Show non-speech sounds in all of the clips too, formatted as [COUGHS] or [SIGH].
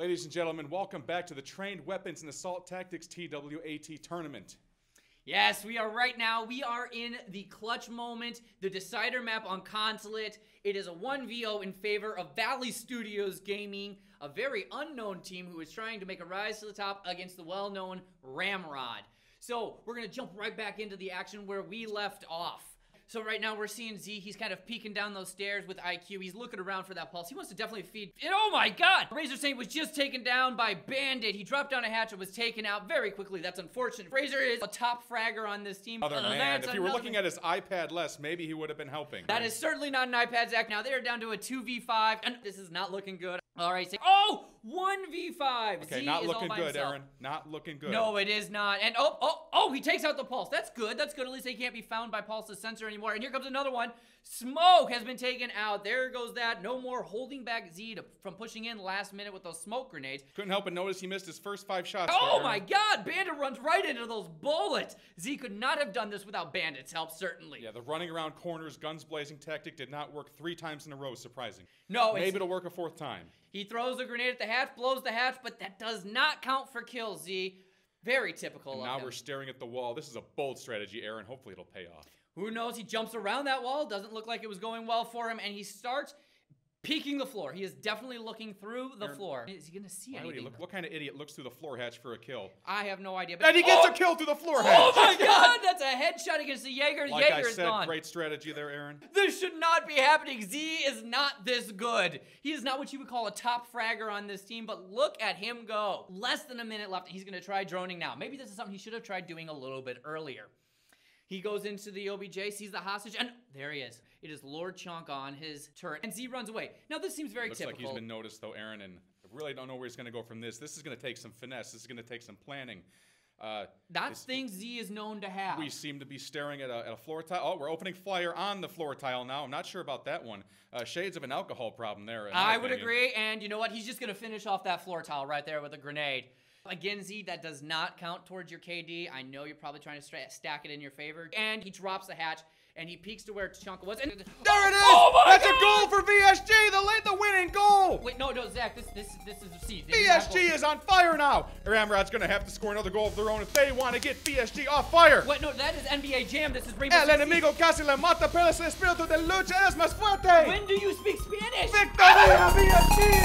Ladies and gentlemen, welcome back to the Trained Weapons and Assault Tactics TWAT tournament. Yes, we are right now. We are in the clutch moment, the decider map on Consulate. It is a 1v0 in favor of Valley Studios Gaming, a very unknown team who is trying to make a rise to the top against the well known Ramrod. So, we're going to jump right back into the action where we left off. So right now we're seeing Z. He's kind of peeking down those stairs with IQ. He's looking around for that pulse. He wants to definitely feed. And oh my God! Razor Saint was just taken down by Bandit. He dropped down a hatch and was taken out very quickly. That's unfortunate. Razor is a top fragger on this team. Other Uh, man, if you were looking at his iPad less, maybe he would have been helping. That is certainly not an iPad, Zach. Now they are down to a 2v5, and this is not looking good. All right, say, oh, 1v5. okay. Z Not is looking good, himself. Aaron. Not looking good. No, it is not. And oh, oh, oh, he takes out the pulse. That's good. That's good. At least they can't be found by Pulse's sensor anymore. And here comes another one. Smoke has been taken out. There goes that. No more holding back Z to, from pushing in last minute with those smoke grenades. Couldn't help but notice he missed his first five shots. Oh there, my god, Bandit runs right into those bullets. Z could not have done this without Bandit's help, certainly. Yeah, the running around corners, guns blazing tactic did not work three times in a row. Surprising. No, Maybe it'll work a fourth time. He throws a grenade at the hatch, blows the hatch, but that does not count for kill, Z. Very typical And of now him. we're staring at the wall. This is a bold strategy, Aaron. Hopefully it'll pay off. Who knows? He jumps around that wall. Doesn't look like it was going well for him, and he starts peeking the floor. He is definitely looking through the Aaron, floor. Is he gonna see Why anything? look? What kind of idiot looks through the floor hatch for a kill? I have no idea. But And he gets oh, a kill through the floor Oh hatch. Oh my God! That's a headshot against the Jaeger. Like Jaeger I is said, gone. great strategy there, Aaron. This should not be happening. Z is not this good. He is not what you would call a top fragger on this team, but look at him go. Less than a minute left. He's going to try droning now. Maybe this is something he should have tried doing a little bit earlier. He goes into the OBJ, sees the hostage, and there he is. It is Lord Chunk on his turret, and Z runs away. Now, this seems very Looks typical. like he's been noticed though, Aaron, and I really don't know where he's going to go from this. This is going to take some finesse. This is going to take some planning. Uh, That's things Z is known to have. we seem to be staring at a, at a floor tile. Oh, we're opening fire on the floor tile now. I'm not sure about that one. Uh, shades of an alcohol problem there. I would opinion. agree, and you know what? He's just gonna finish off that floor tile right there with a grenade. Again, Z, that does not count towards your KD. I know you're probably trying to stack it in your favor. And he drops the hatch, and he peeks to where Chunk was. And There it is! Oh That's God! a goal for VSG, the late, the winning goal! Wait, no, no, Zach, this, this, this is C. They do not VSG is on fire now! Ramrod's to have to score another goal of their own if they want to get VSG off fire! Wait, no, that is NBA Jam. This is Rainbow El enemigo casi le mata, pero el espíritu de lucha es más fuerte! When do you speak Spanish? Victoria VSG!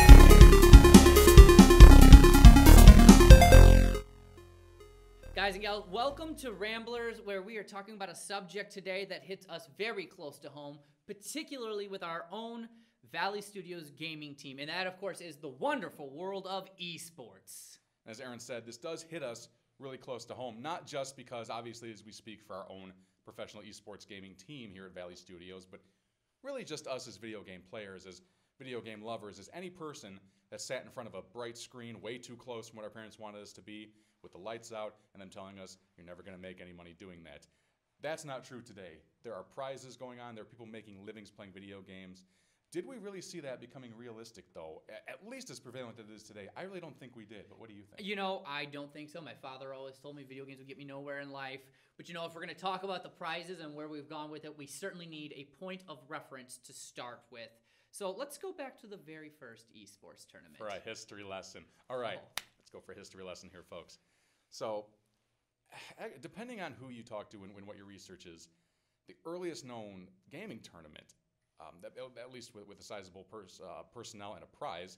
Guys and gals, welcome to Ramblers, where we are talking about a subject today that hits us very close to home, particularly with our own Valley Studios gaming team. And that, of course, is the wonderful world of esports. As Aaron said, this does hit us really close to home, not just because, obviously, as we speak for our own professional esports gaming team here at Valley Studios, but really just us as video game players, as video game lovers, as any person that sat in front of a bright screen way too close from what our parents wanted us to be, with the lights out, and them telling us, you're never going to make any money doing that. That's not true today. There are prizes going on, there are people making livings playing video games. Did we really see that becoming realistic, though? At least as prevalent as it is today. I really don't think we did, but what do you think? You know, I don't think so. My father always told me video games would get me nowhere in life. But you know, if we're going to talk about the prizes and where we've gone with it, we certainly need a point of reference to start with. So let's go back to the very first esports tournament. for a history lesson. All right, Oh. let's go for a history lesson here, folks. So, eh, depending on who you talk to and, and what your research is, the earliest known gaming tournament, um, that, at least with, with a sizable pers- uh, personnel and a prize,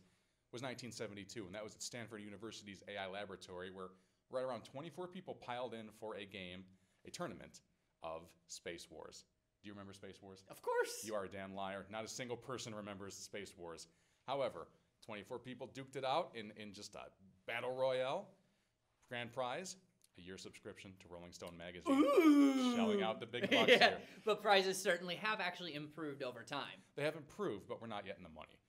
was 1972, and that was at Stanford University's AI laboratory, where right around 24 people piled in for a game, a tournament of Space Wars. Do you remember Space Wars? Of course. You are a damn liar. Not a single person remembers Space Wars. However, 24 people duked it out in, in just a battle royale. Grand prize, a year subscription to Rolling Stone magazine. Shelling out the big [LAUGHS] bucks yeah, here. but prizes certainly have actually improved over time. They have improved, but we're not yet in the money.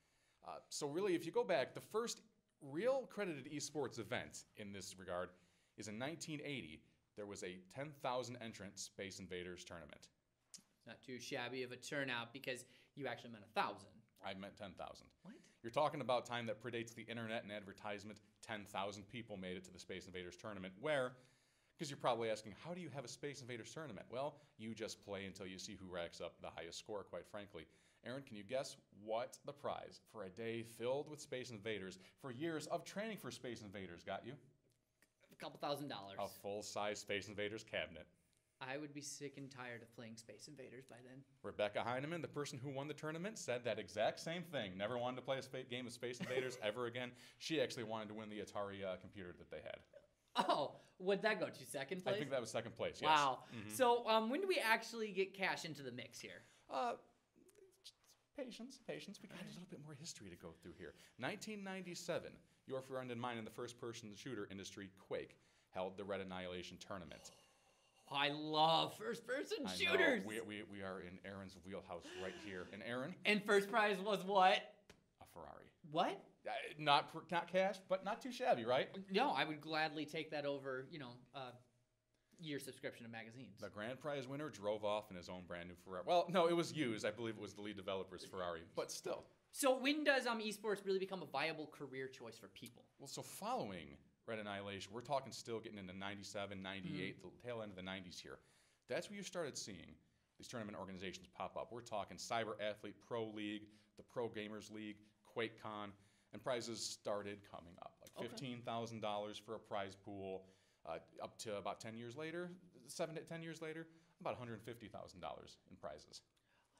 Uh, so really, if you go back, the first real credited esports event in this regard is in 1980. There was a 10,000 entrant Space Invaders tournament. It's not too shabby of a turnout because you actually meant a thousand. I meant 10,000. What? You're talking about time that predates the internet and advertisement. 10,000 people made it to the Space Invaders tournament. Where, because you're probably asking, how do you have a Space Invaders tournament? Well, you just play until you see who racks up the highest score, quite frankly. Aaron, can you guess what the prize for a day filled with Space Invaders for years of training for Space Invaders got you? A couple thousand dollars. A full size Space Invaders cabinet. I would be sick and tired of playing Space Invaders by then. Rebecca Heineman, the person who won the tournament, said that exact same thing. Never wanted to play a game of Space Invaders [LAUGHS] ever again. She actually wanted to win the Atari uh, computer that they had. Oh, would that go to second place? I think that was second place. Yes. wow. Mhm. So, um, when do we actually get cash into the mix here? Uh, patience, patience. We got a little bit more history to go through here. 1997, your friend and mine in the first-person shooter industry, Quake, held the Red Annihilation tournament. I love first-person I know, shooters. we, we, we are in Aaron's wheelhouse right here. And Aaron, and first prize was what? a Ferrari. What? Uh, not not cash, but not too shabby, right? No, I would gladly take that over. You know, uh, year subscription to magazines. The grand prize winner drove off in his own brand new Ferrari. Well, no, it was used. I believe it was the lead developer's Ferrari, but still. So when does um esports really become a viable career choice for people? Well, so following Red Annihilation, we're talking still getting into 97, 98, the tail end of the 90s here. That's where you started seeing these tournament organizations pop up. We're talking Cyber Athlete Pro League, the Pro Gamers League, QuakeCon, and prizes started coming up. Like $15,000 for a prize pool, uh, up to about 10 years later, seven to 10 years later, about $150,000 in prizes.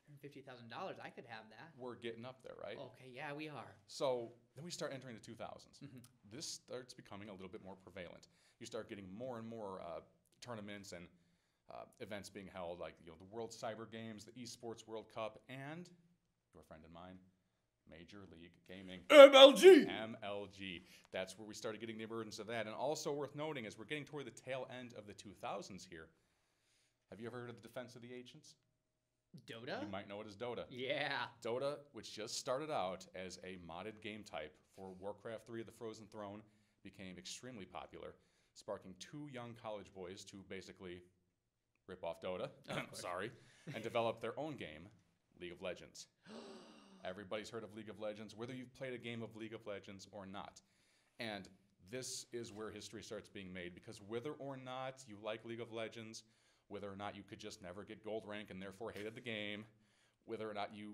Hundred fifty thousand dollars. I could have that. We're getting up there, right? Okay, yeah, we are. So then we start entering the 2000s. Mhm. This starts becoming a little bit more prevalent. You start getting more and more uh, tournaments and uh, events being held, like you know the World Cyber Games, the Esports World Cup, and your friend and mine, Major League Gaming. MLG. MLG. That's where we started getting the emergence of that. And also worth noting as we're getting toward the tail end of the 2000s here. Have you ever heard of the Defense of the Ancients? Dota. You might know it as Dota. Yeah. Dota, which just started out as a modded game type for Warcraft 3 The Frozen Throne, became extremely popular, sparking two young college boys to basically rip off Dota, [COUGHS] course. sorry, and develop their own game, League of Legends. [GASPS] Everybody's heard of League of Legends, whether you've played a game of League of Legends or not. And this is where history starts being made because whether or not you like League of Legends, whether or not you could just never get gold rank and therefore hated the game, whether or not you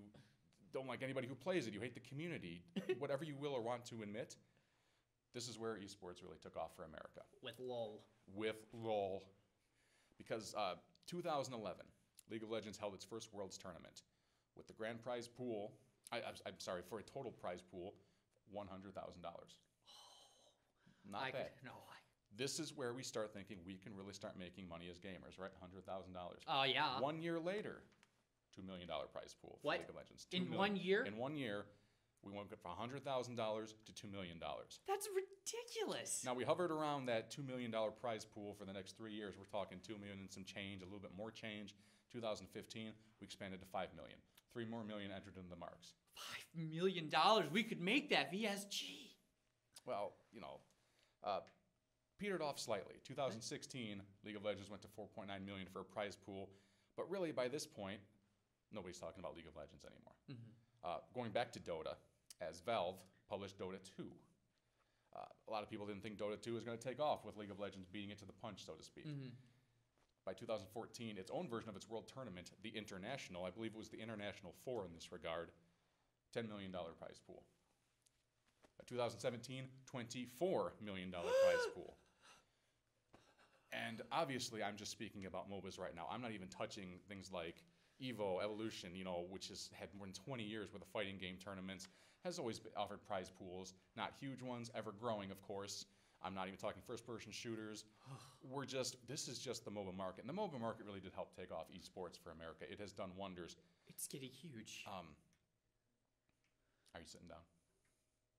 don't like anybody who plays it, you hate the community, [LAUGHS] whatever you will or want to admit, this is where esports really took off for America With LOL. with LOL. Because uh, 2011, League of Legends held its first Worlds tournament with the grand prize pool. I, I'm, I'm sorry, for a total prize pool, $100,000. Not I bad. could. No. I, This is where we start thinking we can really start making money as gamers, right? $100,000. oh yeah. One year later, $2 million prize pool for What? League of Legends. $2 In million. one year? In one year, we went from $100,000 to $2 million. That's ridiculous. Now we hovered around that two million dollar prize pool for the next three years. We're talking two million and some change, a little bit more change. 2015, we expanded to five million. Three more million entered into the marks. Five million dollars. We could make that VSG. Well, you know, uh, petered off slightly. 2016, League of Legends went to 4.9 million for a prize pool, but really by this point, nobody's talking about League of Legends anymore. Uh, going back to Dota, as Valve published Dota 2. Uh, a lot of people didn't think Dota 2 was going to take off with League of Legends beating it to the punch, so to speak. Mm-hmm. by 2014 its own version of its world tournament, the International. I believe it was the International Four in this regard. $10 million prize pool. By 2017, $24 million prize [GASPS] pool. And obviously, I'm just speaking about MOBAs right now. I'm not even touching things like Evo, Evolution, you know, which has had more than 20 years worth of fighting game tournaments, has always offered prize pools. Not huge ones, ever growing, of course. I'm not even talking first person shooters. [SIGHS] We're just, this is just the MOBA market. And the MOBA market really did help take off esports for America. It has done wonders. It's getting huge. Um, are you sitting down?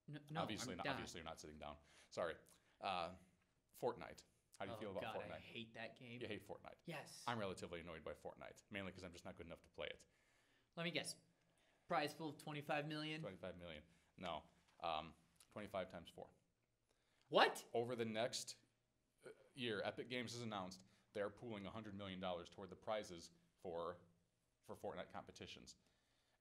no, no, obviously, I'm not, obviously, you're not sitting down. Sorry. Uh, Fortnite. How do you oh, feel about God, Fortnite? I hate that game. You hate Fortnite. Yes. I'm relatively annoyed by Fortnite, mainly because I'm just not good enough to play it. Let me guess. Prize pool of 25 million. 25 million. No. Um, 25 times 4. What? Over the next uh, year, Epic Games has announced they're pooling $100 million toward the prizes for, for Fortnite competitions.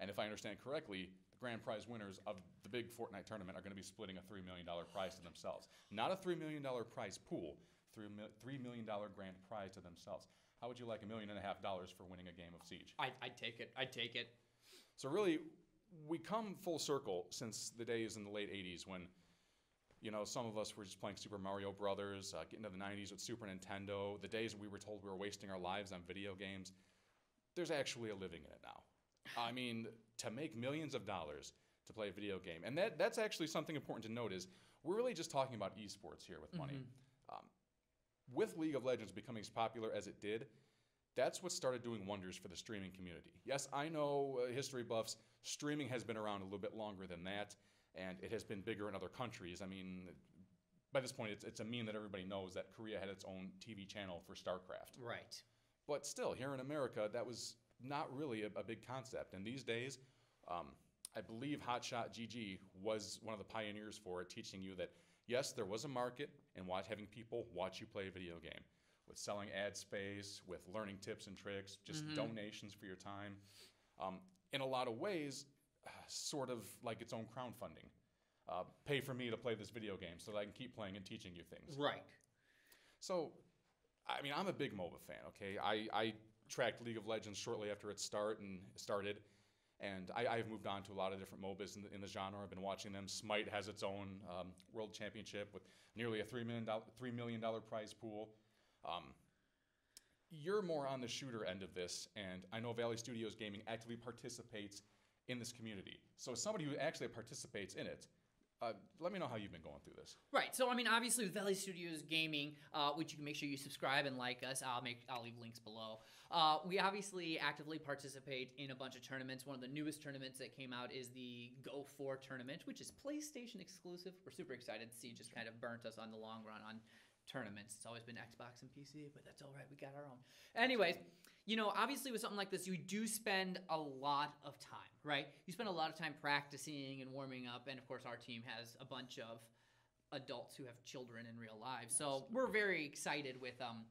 And if I understand correctly, the grand prize winners of the big Fortnite tournament are going to be splitting a $3 million prize to themselves. Not a $3 million prize pool, $3 $3 million grand prize to themselves. How would you like a million and a half dollars for winning a game of Siege? I, I'd take it. I'd take it. So really, we come full circle since the days in the late '80s when, you know, some of us were just playing Super Mario Brothers, uh, getting to the '90s with Super Nintendo. The days we were told we were wasting our lives on video games. There's actually a living in it now. I mean, to make millions of dollars to play a video game, and that that's actually something important to note is we're really just talking about esports here with money. Um, with League of Legends becoming as popular as it did, that's what started doing wonders for the streaming community. Yes, I know uh, history buffs, streaming has been around a little bit longer than that, and it has been bigger in other countries. I mean, by this point, it's, it's a meme that everybody knows that Korea had its own TV channel for StarCraft. Right. But still, here in America, that was not really a, a big concept. And these days, um, I believe Hotshot GG was one of the pioneers for it, teaching you that yes, there was a market in watch, having people watch you play a video game, with selling ad space, with learning tips and tricks, just donations for your time. Um, in a lot of ways, sort of like its own crowdfunding. Uh, pay for me to play this video game so that I can keep playing and teaching you things. Right. So, I mean, I'm a big MOBA fan. Okay, I, I tracked League of Legends shortly after it start and started, and I, I've moved on to a lot of different MOBAs in the, in the genre. I've been watching them. Smite has its own um, world championship with nearly a three million dollar three million dollar prize pool. Um, you're more on the shooter end of this, and I know Valley Studios Gaming actively participates in this community. So, as somebody who actually participates in it, uh, let me know how you've been going through this. Right. So I mean, obviously with Valley Studios Gaming, uh, which you can make sure you subscribe and like us. I'll make I'll leave links below. Uh, we obviously actively participate in a bunch of tournaments. One of the newest tournaments that came out is the Go 4 tournament, which is PlayStation exclusive. We're super excited to see. Just kind of burnt us on the long run on tournaments. It's always been Xbox and PC, but that's all right. We got our own. Anyways, you know, obviously with something like this, you do spend a lot of time, right? You spend a lot of time practicing and warming up, and of course, our team has a bunch of adults who have children in real lives. So we're very excited with um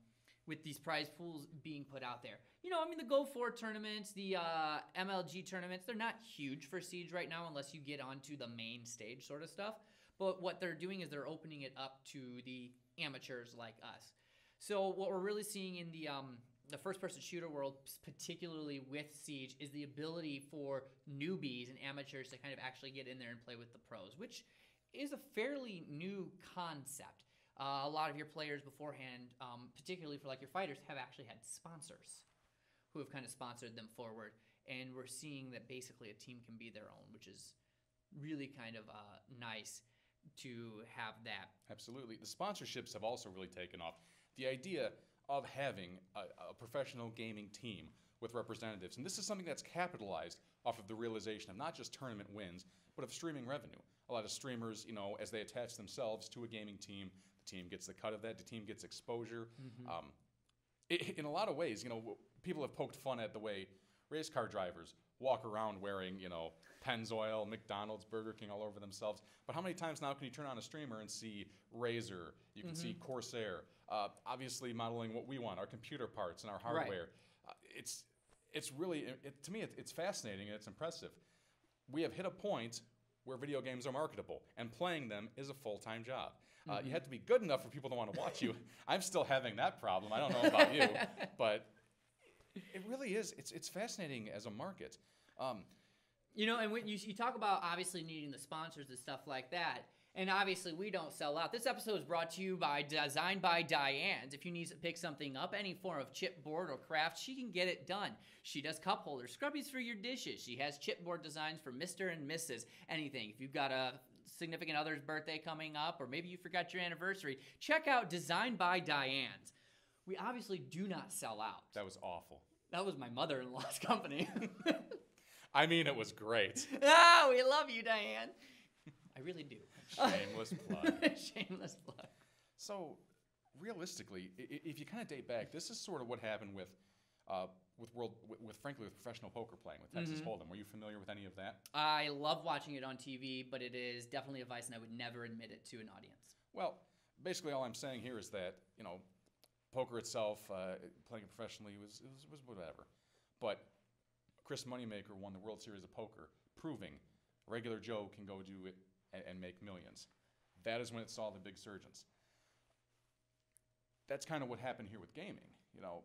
with these prize pools being put out there. You know, I mean the Go 4 tournaments, the uh, MLG tournaments, they're not huge for Siege right now unless you get onto the main stage sort of stuff. But what they're doing is they're opening it up to the amateurs like us. So what we're really seeing in the um, the first person shooter world, particularly with Siege, is the ability for newbies and amateurs to kind of actually get in there and play with the pros, which is a fairly new concept. Uh, a lot of your players beforehand, um, particularly for like your fighters, have actually had sponsors who have kind of sponsored them forward. And we're seeing that basically a team can be their own, which is really kind of uh, nice to have that. Absolutely. The sponsorships have also really taken off. The idea of having a, a, professional gaming team with representatives, and this is something that's capitalized off of the realization of not just tournament wins, but of streaming revenue. A lot of streamers, you know, as they attach themselves to a gaming team, the team gets the cut of that, the team gets exposure. Um, it, in a lot of ways, you know, people have poked fun at the way race car drivers walk around wearing, you know, Pennzoil, McDonald's, Burger King all over themselves. But how many times now can you turn on a streamer and see Razer? You can see Corsair. Uh, obviously, modeling what we want, our computer parts and our Right. hardware. Uh, it's it's really it, to me it, it's fascinating and it's impressive. We have hit a point where video games are marketable, and playing them is a full time job. Uh, you have to be good enough for people to want to watch you. [LAUGHS] I'm still having that problem. I don't know about you, but it really is. It's it's fascinating as a market. Um, You know, and when you, you talk about obviously needing the sponsors and stuff like that, and obviously we don't sell out. This episode is brought to you by Designed by Diane's. If you need to pick something up, any form of chipboard or craft, she can get it done. She does cup holders, scrubbies for your dishes. She has chipboard designs for Mr. and Mrs. Anything. If you've got a significant other's birthday coming up, or maybe you forgot your anniversary, check out Designed by Diane's. We obviously do not sell out. that was awful. That was my mother-in-law's [LAUGHS] company. [LAUGHS] I mean, it was great. ah, we love you, Diane. I really do. Shameless plug. [LAUGHS] Shameless plug. So, realistically, if you kind of date back, this is sort of what happened with, uh, with world, with, with frankly, with professional poker playing with Texas Hold'em. Were you familiar with any of that? I love watching it on TV, but it is definitely a vice, and I would never admit it to an audience. Well, basically, all I'm saying here is that you know, poker itself, uh, playing it professionally was, was was whatever, but Chris Moneymaker won the World Series of Poker, proving regular Joe can go do it and, and make millions. That is when it saw the big surgeons. That's kind of what happened here with gaming. You know,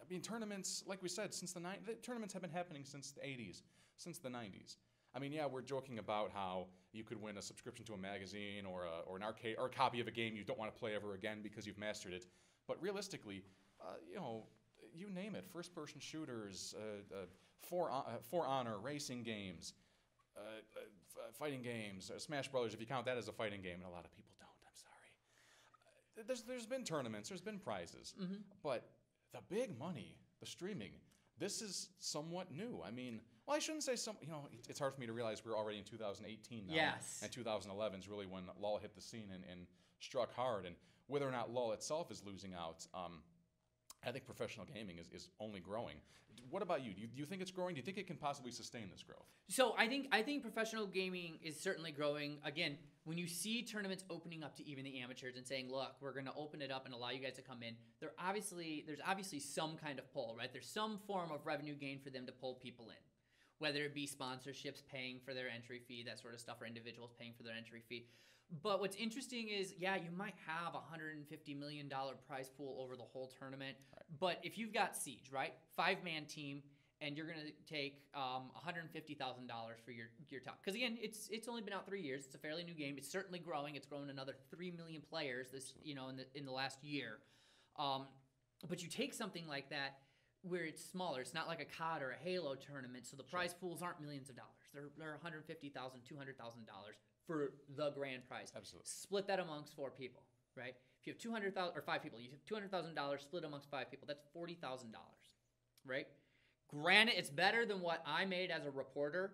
I mean, tournaments, like we said, since the nine, the tournaments have been happening since the '80s. since the 90s. I mean, yeah, we're joking about how you could win a subscription to a magazine or, a, or an arcade or a copy of a game you don't want to play ever again because you've mastered it. But realistically, uh, you know, you name it first person shooters, uh, uh, for, uh, for honor, racing games, uh, uh, fighting games, uh, Smash Brothers, if you count that as a fighting game, and a lot of people don't, I'm sorry. Uh, there's, there's been tournaments, there's been prizes, but the big money, the streaming, this is somewhat new. I mean, well, I shouldn't say some. You know, it, it's hard for me to realize we're already in 2018 now. Yes. And 2011 is really when LOL hit the scene and, and struck hard. And whether or not LOL itself is losing out, um, I think professional gaming is, is only growing. What about you? Do, you? do you think it's growing? Do you think it can possibly sustain this growth? So I think I think professional gaming is certainly growing. Again, when you see tournaments opening up to even the amateurs and saying, "Look, we're going to open it up and allow you guys to come in," there obviously there's obviously some kind of pull, right? There's some form of revenue gain for them to pull people in, whether it be sponsorships paying for their entry fee, that sort of stuff, or individuals paying for their entry fee. But what's interesting is, yeah, you might have a $150 million prize pool over the whole tournament. Right. But if you've got Siege, right? Five man team, and you're going to take um, $150,000 for your, your top. Because again, it's it's only been out three years. It's a fairly new game. It's certainly growing. It's grown another 3 million players this, you know, in the, in the last year. Um, but you take something like that where it's smaller. It's not like a COD or a Halo tournament, so the prize sure. pools aren't millions of dollars. They're, they're $150,000, $200,000 for the grand prize. Absolutely. Split that amongst four people, right? If you have two hundred thousand or five people, you have two hundred thousand dollars split amongst five people. That's forty thousand dollars, right? Granted, it's better than what I made as a reporter,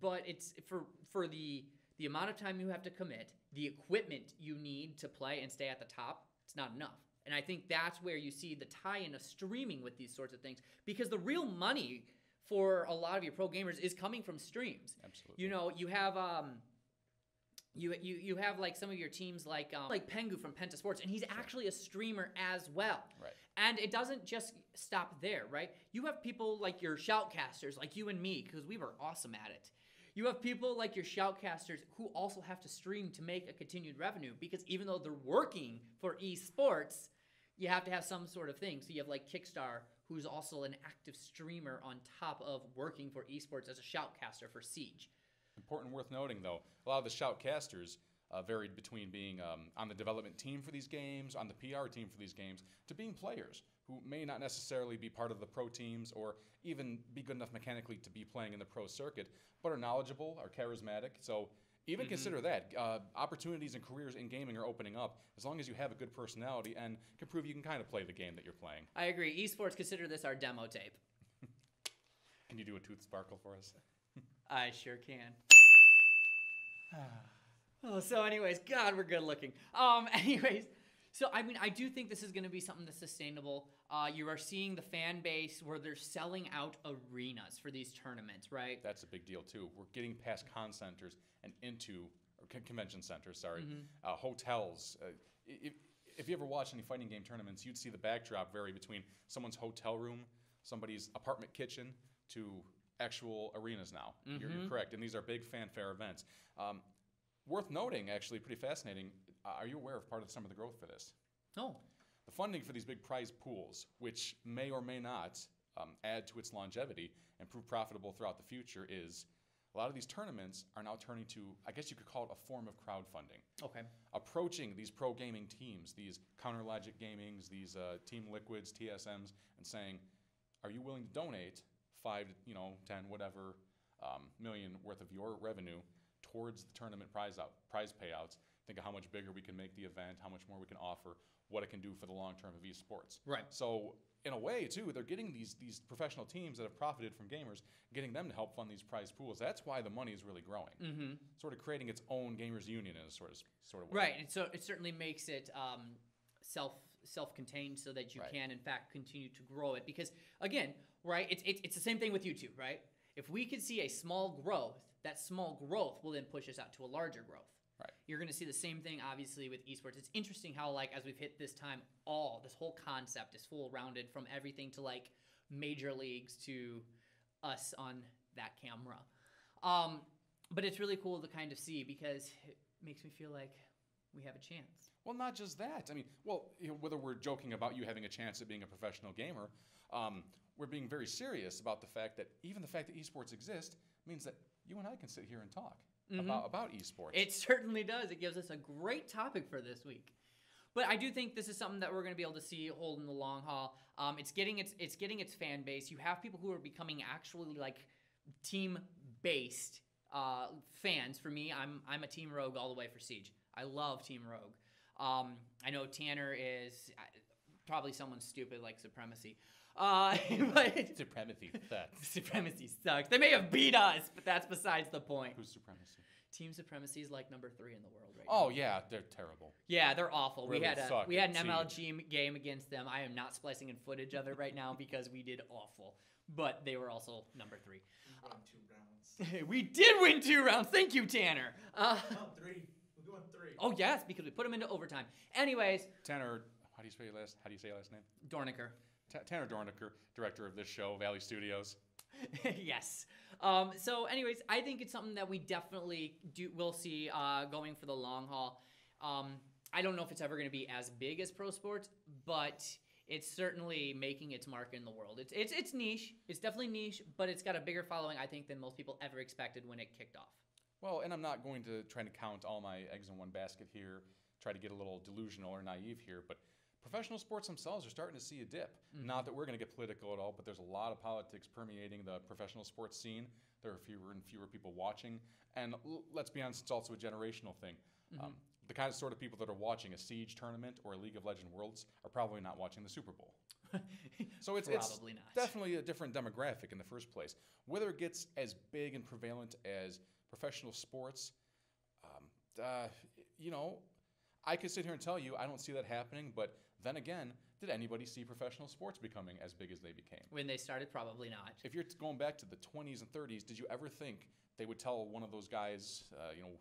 but it's for for the the amount of time you have to commit, the equipment you need to play and stay at the top. It's not enough. And I think that's where you see the tie-in of streaming with these sorts of things because the real money for a lot of your pro gamers is coming from streams. Absolutely. You know, you have um you you you have like some of your teams like um, like Pengu from Penta Sports, and he's actually a streamer as well. Right. And it doesn't just stop there, right? You have people like your shoutcasters, like you and me, because we were awesome at it. You have people like your shoutcasters who also have to stream to make a continued revenue because even though they're working for esports, you have to have some sort of thing. So you have like KiXSTAr, who's also an active streamer on top of working for esports as a shoutcaster for Siege. Important worth noting, though, a lot of the shoutcasters uh, varied between being um, on the development team for these games, on the PR team for these games, to being players who may not necessarily be part of the pro teams or even be good enough mechanically to be playing in the pro circuit, but are knowledgeable, are charismatic. So even consider that uh, opportunities and careers in gaming are opening up as long as you have a good personality and can prove you can kind of play the game that you're playing. I agree. Esports consider this our demo tape. [LAUGHS] Can you do a tooth sparkle for us? I sure can. [SIGHS] oh, so anyways, God, we're good looking. Um, [LAUGHS] anyways, so I mean, I do think this is going to be something that's sustainable. Uh, you are seeing the fan base where they're selling out arenas for these tournaments, right? That's a big deal too. We're getting past con centers and into or con- convention centers. Sorry, uh, hotels. Uh, if, if you ever watch any fighting game tournaments, you'd see the backdrop vary between someone's hotel room, somebody's apartment kitchen, to actual arenas. Now, you're, you're correct, and these are big fanfare events. Um, worth noting, actually, pretty fascinating. Uh, are you aware of part of some of the growth for this? No. The funding for these big prize pools, which may or may not um, add to its longevity and prove profitable throughout the future, is a lot of these tournaments are now turning to, I guess you could call it a form of crowdfunding. Okay. Approaching these pro gaming teams, these Counter Logic Gamings, these uh, Team Liquids, TSMs, and saying, are you willing to donate five, you know, ten, whatever um, million worth of your revenue towards the tournament prize out, prize payouts? Think of how much bigger we can make the event, how much more we can offer, what it can do for the long term of esports. Right. So in a way, too, they're getting these these professional teams that have profited from gamers, getting them to help fund these prize pools. That's why the money is really growing. Mm-hmm. Sort of creating its own gamers union in a sort of sort of way. Right, and so it certainly makes it um, self self-contained so that you Right. can in fact continue to grow it because again right? It's, it's, it's the same thing with youtube right? If we could see a small growth that small growth will then push us out to a larger growth. Right. you're going to see the same thing obviously with esports. It's interesting how like as we've hit this time all this whole concept is full rounded from everything to like major leagues to us on that camera. Um, but it's really cool to kind of see because it makes me feel like we have a chance. Well, not just that. I mean, well, you know, whether we're joking about you having a chance at being a professional gamer, um, we're being very serious about the fact that even the fact that esports exist means that you and I can sit here and talk about, about esports. It certainly does. It gives us a great topic for this week. But I do think this is something that we're going to be able to see hold in the long haul. Um, it's getting its it's getting its fan base. You have people who are becoming actually like team based uh, fans. For me, I'm I'm a Team Rogue all the way for Siege. I love Team Rogue. Um, I know Tanner is uh, probably someone stupid like Supremacy. Uh, [LAUGHS] but Supremacy sucks. [LAUGHS] Supremacy sucks. They may have beat us, but that's besides the point. Who's supremacy? Team Supremacy is like number three in the world right Oh now. Oh yeah, they're terrible. Yeah, they're awful. Really we had a we had an MLG m- game against them. I am not splicing in footage of it right now [LAUGHS] because we did awful. But they were also number three. We won two rounds. we did win two rounds. Thank you, Tanner. Uh, No, three. We won three. oh yes, because we put them into overtime. Anyways, Tanner, how do you say your last? How do you say your last name? Dorniker. Ta Tanner Dornicker, director of this show, Valley Studios. [LAUGHS] yes. Um, so, anyways, I think it's something that we definitely do will see uh, going for the long haul. Um, I don't know if it's ever going to be as big as pro sports, but it's certainly making its mark in the world. It's it's it's niche. It's definitely niche, but it's got a bigger following, I think, than most people ever expected when it kicked off. Well, and I'm not going to try to count all my eggs in one basket here, try to get a little delusional or naive here, but professional sports themselves are starting to see a dip. Not that we're going to get political at all, but there's a lot of politics permeating the professional sports scene. There are fewer and fewer people watching, and l- let's be honest, it's also a generational thing. Um, the kind of sort of people that are watching a Siege tournament or a League of Legends Worlds are probably not watching the Super Bowl. [LAUGHS] So it's, it's Probably not. definitely a different demographic in the first place. Whether it gets as big and prevalent as professional sports, um, uh, you know, I could sit here and tell you I don't see that happening. But then again, did anybody see professional sports becoming as big as they became? When they started, probably not. If you're going back to the 20s and 30s, did you ever think they would tell one of those guys, uh, you know,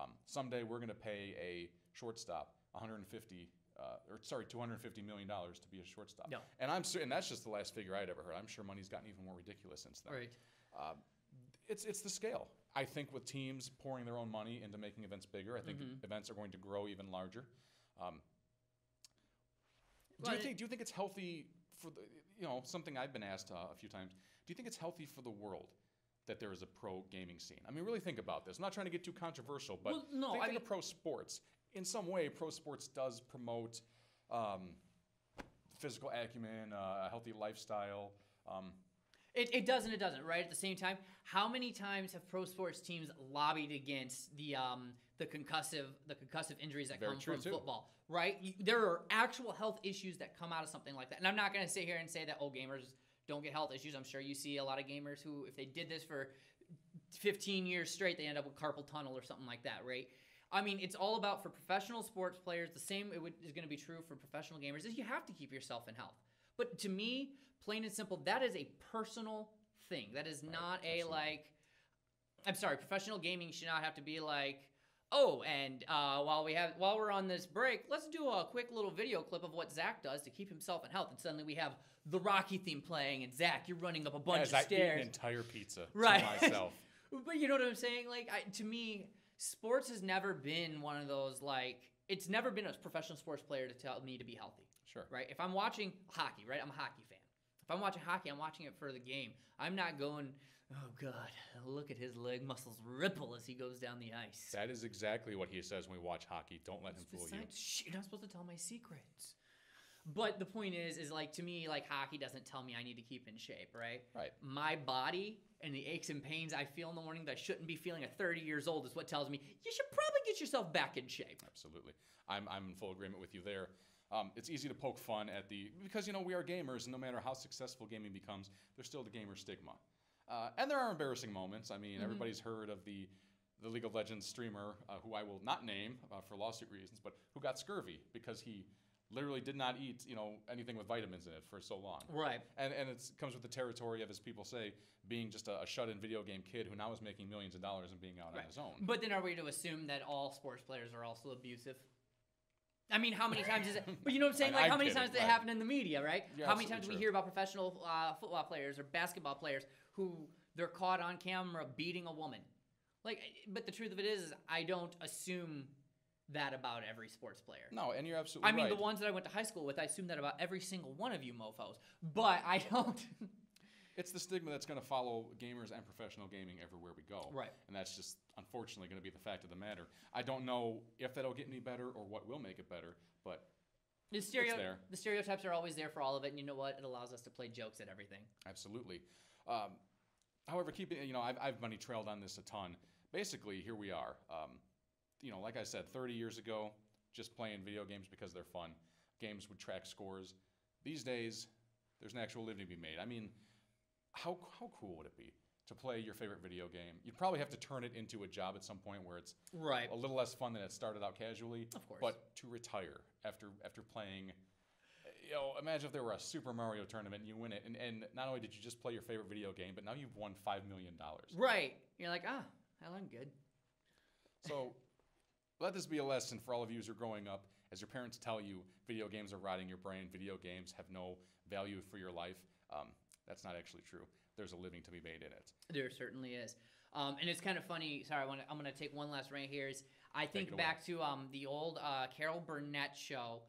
um, someday we're going to pay a shortstop 150, uh, or sorry, 250 million dollars to be a shortstop? No. And I'm and that's just the last figure I'd ever heard. I'm sure money's gotten even more ridiculous since then. Right. Um, it's it's the scale. I think with teams pouring their own money into making events bigger, I think Mm-hmm. events are going to grow even larger. Um, do Well, you think do you think it's healthy for the you know something I've been asked uh, a few times? Do you think it's healthy for the world that there is a pro gaming scene? I mean, really think about this. I'm not trying to get too controversial, but Well, no, think, I think mean- of pro sports. In some way, pro sports does promote um, physical acumen, uh, a healthy lifestyle. Um, It, it doesn't, it doesn't, right? At the same time, how many times have pro sports teams lobbied against the um, the concussive the concussive injuries that Very come from too. football, right? You, there are actual health issues that come out of something like that. And I'm not going to sit here and say that oh gamers don't get health issues. I'm sure you see a lot of gamers who if they did this for 15 years straight, they end up with carpal tunnel or something like that, right? I mean, it's all about for professional sports players. The same it would, is going to be true for professional gamers. Is you have to keep yourself in health. But to me, plain and simple, that is a personal thing. That is not a like. I'm sorry, professional gaming should not have to be like, oh, and uh, while we have while we're on this break, let's do a quick little video clip of what Zach does to keep himself in health. And suddenly we have the Rocky theme playing, and Zach, you're running up a bunch as of I eat stairs. an entire pizza Right. to [LAUGHS] myself. But you know what I'm saying? Like, I, to me, sports has never been one of those like. It's never been a professional sports player to tell me to be healthy, Sure. right? If I'm watching hockey, right? I'm a hockey fan. If I'm watching hockey, I'm watching it for the game. I'm not going. Oh God, look at his leg muscles ripple as he goes down the ice. That is exactly what he says when we watch hockey. Don't let him fool you. Shh, you're not supposed to tell my secrets. But the point is, is like to me, like hockey doesn't tell me I need to keep in shape, right? Right. My body and the aches and pains I feel in the morning that I shouldn't be feeling at 30 years old is what tells me you should probably get yourself back in shape. Absolutely. I'm, I'm in full agreement with you there. Um, it's easy to poke fun at the, because, you know, we are gamers, and no matter how successful gaming becomes, there's still the gamer stigma. Uh, and there are embarrassing moments. I mean, everybody's heard of the, the League of Legends streamer, uh, who I will not name uh, for lawsuit reasons, but who got scurvy because he literally did not eat, you know, anything with vitamins in it for so long. Right. And, and it comes with the territory of, as people say, being just a, a shut-in video game kid who now is making millions of dollars and being out on his own. But then are we to assume that all sports players are also abusive? I mean, how many times is it? But you know what I'm saying? Like, I'm how many kidding, times they right. happen in the media, right? Yeah, how many times do we hear about professional uh, football players or basketball players who they're caught on camera beating a woman? Like, but the truth of it is, is I don't assume that about every sports player. No, and you're absolutely right. I mean, right. the ones that I went to high school with, I assume that about every single one of you mofos. But I don't. [LAUGHS] It's the stigma that's going to follow gamers and professional gaming everywhere we go. Right. And that's just unfortunately going to be the fact of the matter. I don't know if that'll get any better or what will make it better, but the, stereo- there. the stereotypes are always there for all of it, and you know what? It allows us to play jokes at everything. absolutely. Um, however, keeping you know, I've, I've money trailed on this a ton. Basically, here we are. Um, you know, like I said, 30 years ago, just playing video games because they're fun. Games would track scores. These days, there's an actual living to be made. I mean, how how cool would it be to play your favorite video game? You'd probably have to turn it into a job at some point where it's Right. a little less fun than it started out casually. Of course. But to retire after after playing, you know, imagine if there were a Super Mario tournament and you win it, and, and not only did you just play your favorite video game, but now you've won five million dollars. Right. You're like, ah, hell, I'm good. So let this be a lesson for all of you who are growing up. As your parents tell you, video games are rotting your brain. Video games have no value for your life. Um, that's not actually true. There's a living to be made in it. There certainly is. Um, and it's kind of funny. Sorry, I wanna, I'm going to take one last rant here. Is I think away. back to um, the old uh, Carol Burnett show,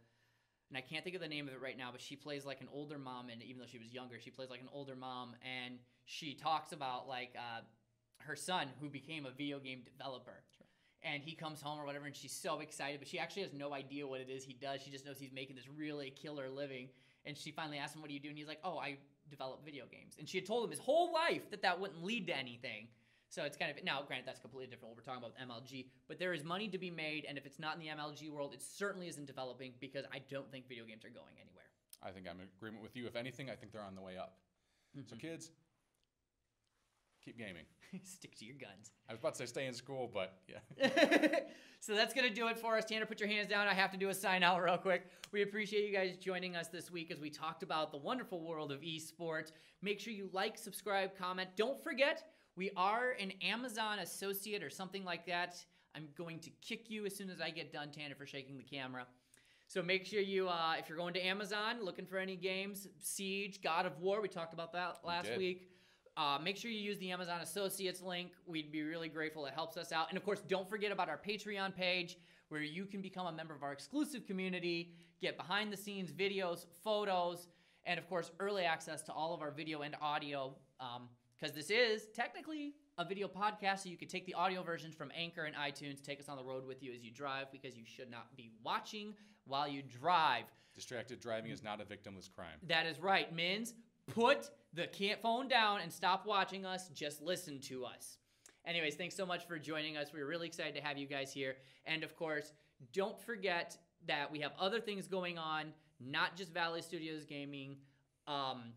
and I can't think of the name of it right now, but she plays like an older mom, and even though she was younger, she plays like an older mom, and she talks about like uh, her son who became a video game developer. And he comes home or whatever, and she's so excited, but she actually has no idea what it is he does. She just knows he's making this really killer living. And she finally asks him, "What do you do?" And he's like, "Oh, I develop video games." And she had told him his whole life that that wouldn't lead to anything. So it's kind of now, granted, that's completely different. What we're talking about with MLG, but there is money to be made, and if it's not in the MLG world, it certainly isn't developing because I don't think video games are going anywhere. I think I'm in agreement with you. If anything, I think they're on the way up. Mm-hmm. So kids, keep gaming. [LAUGHS] Stick to your guns. I was about to say stay in school, but yeah. [LAUGHS] so that's going to do it for us. Tanner, put your hands down. I have to do a sign out real quick. We appreciate you guys joining us this week as we talked about the wonderful world of esports. Make sure you like, subscribe, comment. Don't forget, we are an Amazon associate or something like that. I'm going to kick you as soon as I get done, Tanner, for shaking the camera. So make sure you, uh, if you're going to Amazon looking for any games, Siege, God of War, we talked about that last did. week. Uh, make sure you use the Amazon Associates link. We'd be really grateful. It helps us out. And of course, don't forget about our Patreon page where you can become a member of our exclusive community, get behind the scenes videos, photos, and of course, early access to all of our video and audio. Because this is technically a video podcast, so you can take the audio versions from Anchor and iTunes, take us on the road with you as you drive, because you should not be watching while you drive. Distracted driving is not a victimless crime. That is right, Mins. Put the can't phone down and stop watching us. Just listen to us. Anyways, thanks so much for joining us. We're really excited to have you guys here. And of course, don't forget that we have other things going on, not just Valley Studios Gaming. Um,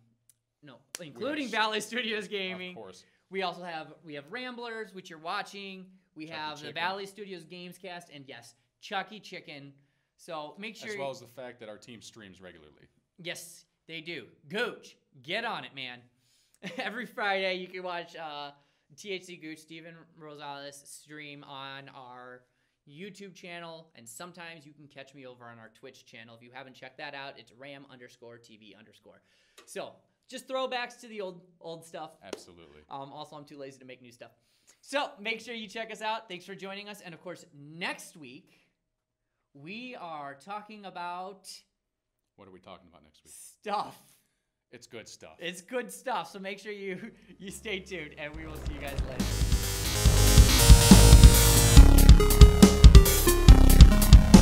no, including s- Valley Studios Gaming. Of course. We also have we have Ramblers, which you're watching. We Chucky have the Valley Studios Gamescast, and yes, Chucky Chicken. So make sure As well as the fact that our team streams regularly. Yes, they do. Gooch, get on it, man. [LAUGHS] Every Friday, you can watch uh, THC Gooch, Steven Rosales stream on our YouTube channel, and sometimes you can catch me over on our Twitch channel. If you haven't checked that out, it's ram underscore TV underscore. So just throwbacks to the old old stuff. Absolutely. Um, also, I'm too lazy to make new stuff. So make sure you check us out. Thanks for joining us. And of course, next week, we are talking about What are we talking about next week? stuff. It's good stuff. It's good stuff. So make sure you [LAUGHS] you stay tuned, and we will see you guys later.